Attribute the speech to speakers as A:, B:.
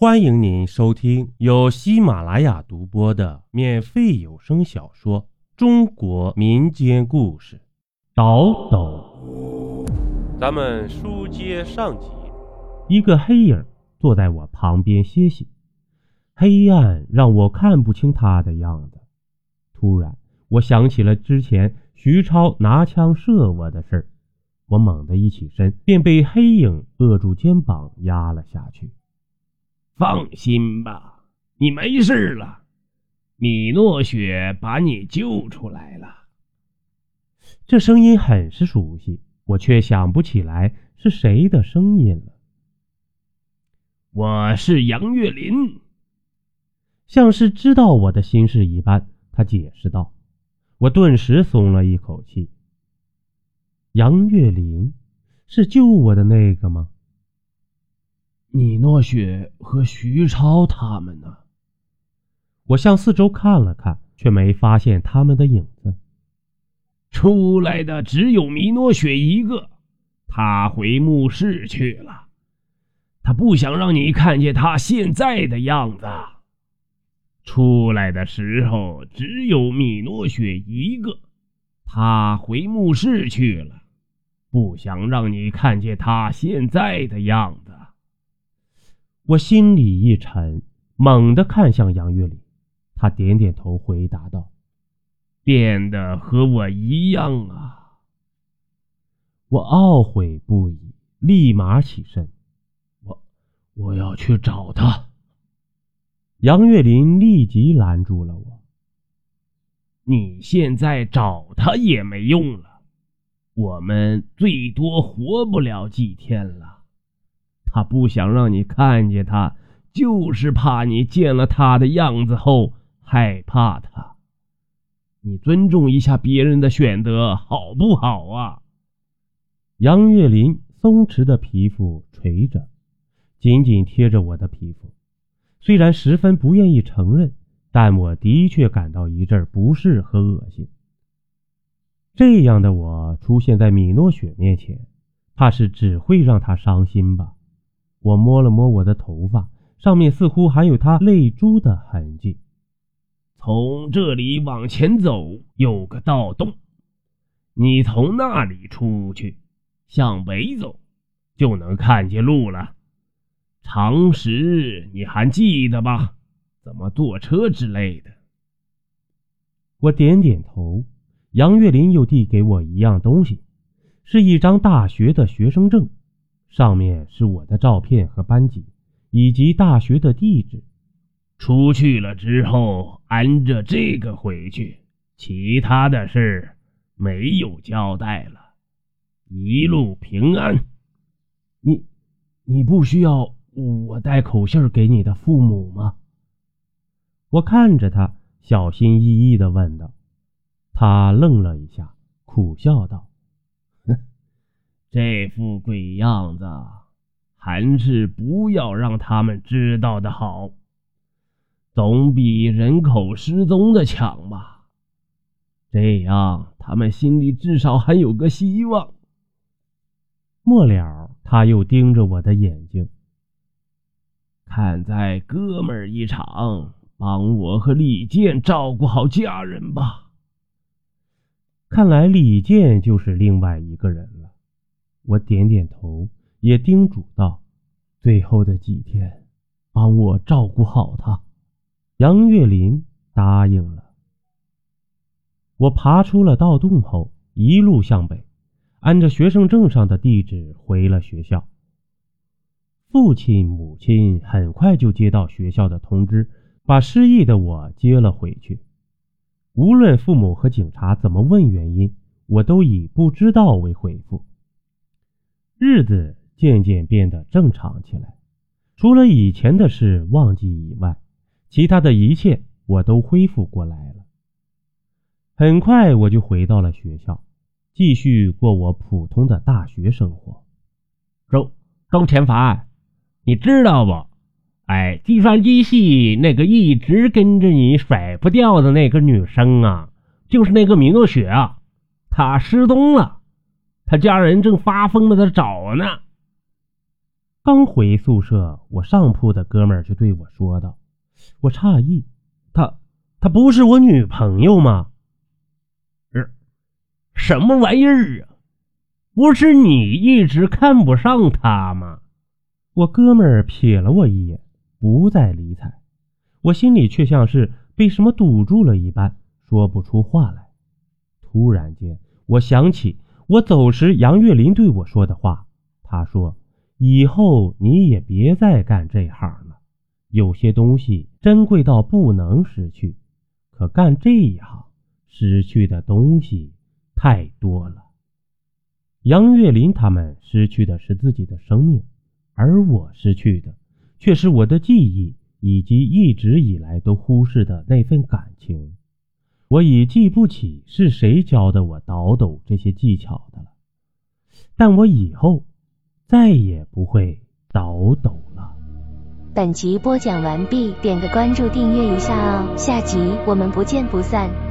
A: 欢迎您收听由喜马拉雅独播的免费有声小说《中国民间故事》，倒斗。咱们书接上集，一个黑影坐在我旁边歇息，黑暗让我看不清他的样子。突然，我想起了之前徐超拿枪射我的事儿，我猛地一起身，便被黑影扼住肩膀，压了下去。
B: 放心吧，你没事了。米诺雪把你救出来了。
A: 这声音很是熟悉，我却想不起来是谁的声音了。
B: 我是杨月林，
A: 像是知道我的心事一般，他解释道。我顿时松了一口气。杨月林，是救我的那个吗？
B: 米诺雪和徐超他们呢？
A: 我向四周看了看，却没发现他们的影子。
B: 出来的只有米诺雪一个，他回墓室去了。他不想让你看见他现在的样子。出来的时候只有米诺雪一个，他回墓室去了，不想让你看见他现在的样子。
A: 我心里一沉，猛地看向杨月里，他点点头，回答道：“
B: 变得和我一样啊！”
A: 我懊悔不已，立马起身：“
B: 我我要去找他。”
A: 杨月林立即拦住了我：“
B: 你现在找他也没用了，我们最多活不了几天了。”他不想让你看见他，就是怕你见了他的样子后害怕他。你尊重一下别人的选择，好不好啊？
A: 杨月林松弛的皮肤垂着，紧紧贴着我的皮肤。虽然十分不愿意承认，但我的确感到一阵不适和恶心。这样的我出现在米诺雪面前，怕是只会让她伤心吧。我摸了摸我的头发，上面似乎还有他泪珠的痕迹。
B: 从这里往前走，有个盗洞，你从那里出去，向北走，就能看见路了。常识你还记得吧？怎么坐车之类的？
A: 我点点头。杨月林又递给我一样东西，是一张大学的学生证。上面是我的照片和班级，以及大学的地址。
B: 出去了之后，按着这个回去，其他的事没有交代了。一路平安。
A: 你，你不需要我带口信给你的父母吗？我看着他，小心翼翼地问道。他愣了一下，苦笑道。
B: 这副鬼样子，还是不要让他们知道的好，总比人口失踪的强吧。这样，他们心里至少还有个希望。
A: 末了，他又盯着我的眼睛，
B: 看在哥们儿一场，帮我和李健照顾好家人吧。
A: 看来李健就是另外一个人了。我点点头，也叮嘱道：“最后的几天，帮我照顾好他。”杨月林答应了。我爬出了盗洞后，一路向北，按着学生证上的地址回了学校。父亲、母亲很快就接到学校的通知，把失忆的我接了回去。无论父母和警察怎么问原因，我都以不知道为回复。日子渐渐变得正常起来，除了以前的事忘记以外，其他的一切我都恢复过来了。很快我就回到了学校，继续过我普通的大学生活。
B: 周周前凡，你知道不？哎，计算机系那个一直跟着你甩不掉的那个女生啊，就是那个米诺雪啊，她失踪了。他家人正发疯的在找呢。
A: 刚回宿舍，我上铺的哥们儿就对我说道：“我诧异，他他不是我女朋友吗？
B: 什么玩意儿啊？不是你一直看不上她吗？”
A: 我哥们儿瞥了我一眼，不再理睬。我心里却像是被什么堵住了一般，说不出话来。突然间，我想起我走时杨月林对我说的话。他说：“以后你也别再干这行了。有些东西珍贵到不能失去，可干这一行，失去的东西太多了。”杨月林他们失去的是自己的生命。而我失去的，却是我的记忆，以及一直以来都忽视的那份感情。我已记不起是谁教的我倒斗这些技巧的了，但我以后再也不会倒斗了。
C: 本集播讲完毕，点个关注，订阅一下哦，下集我们不见不散。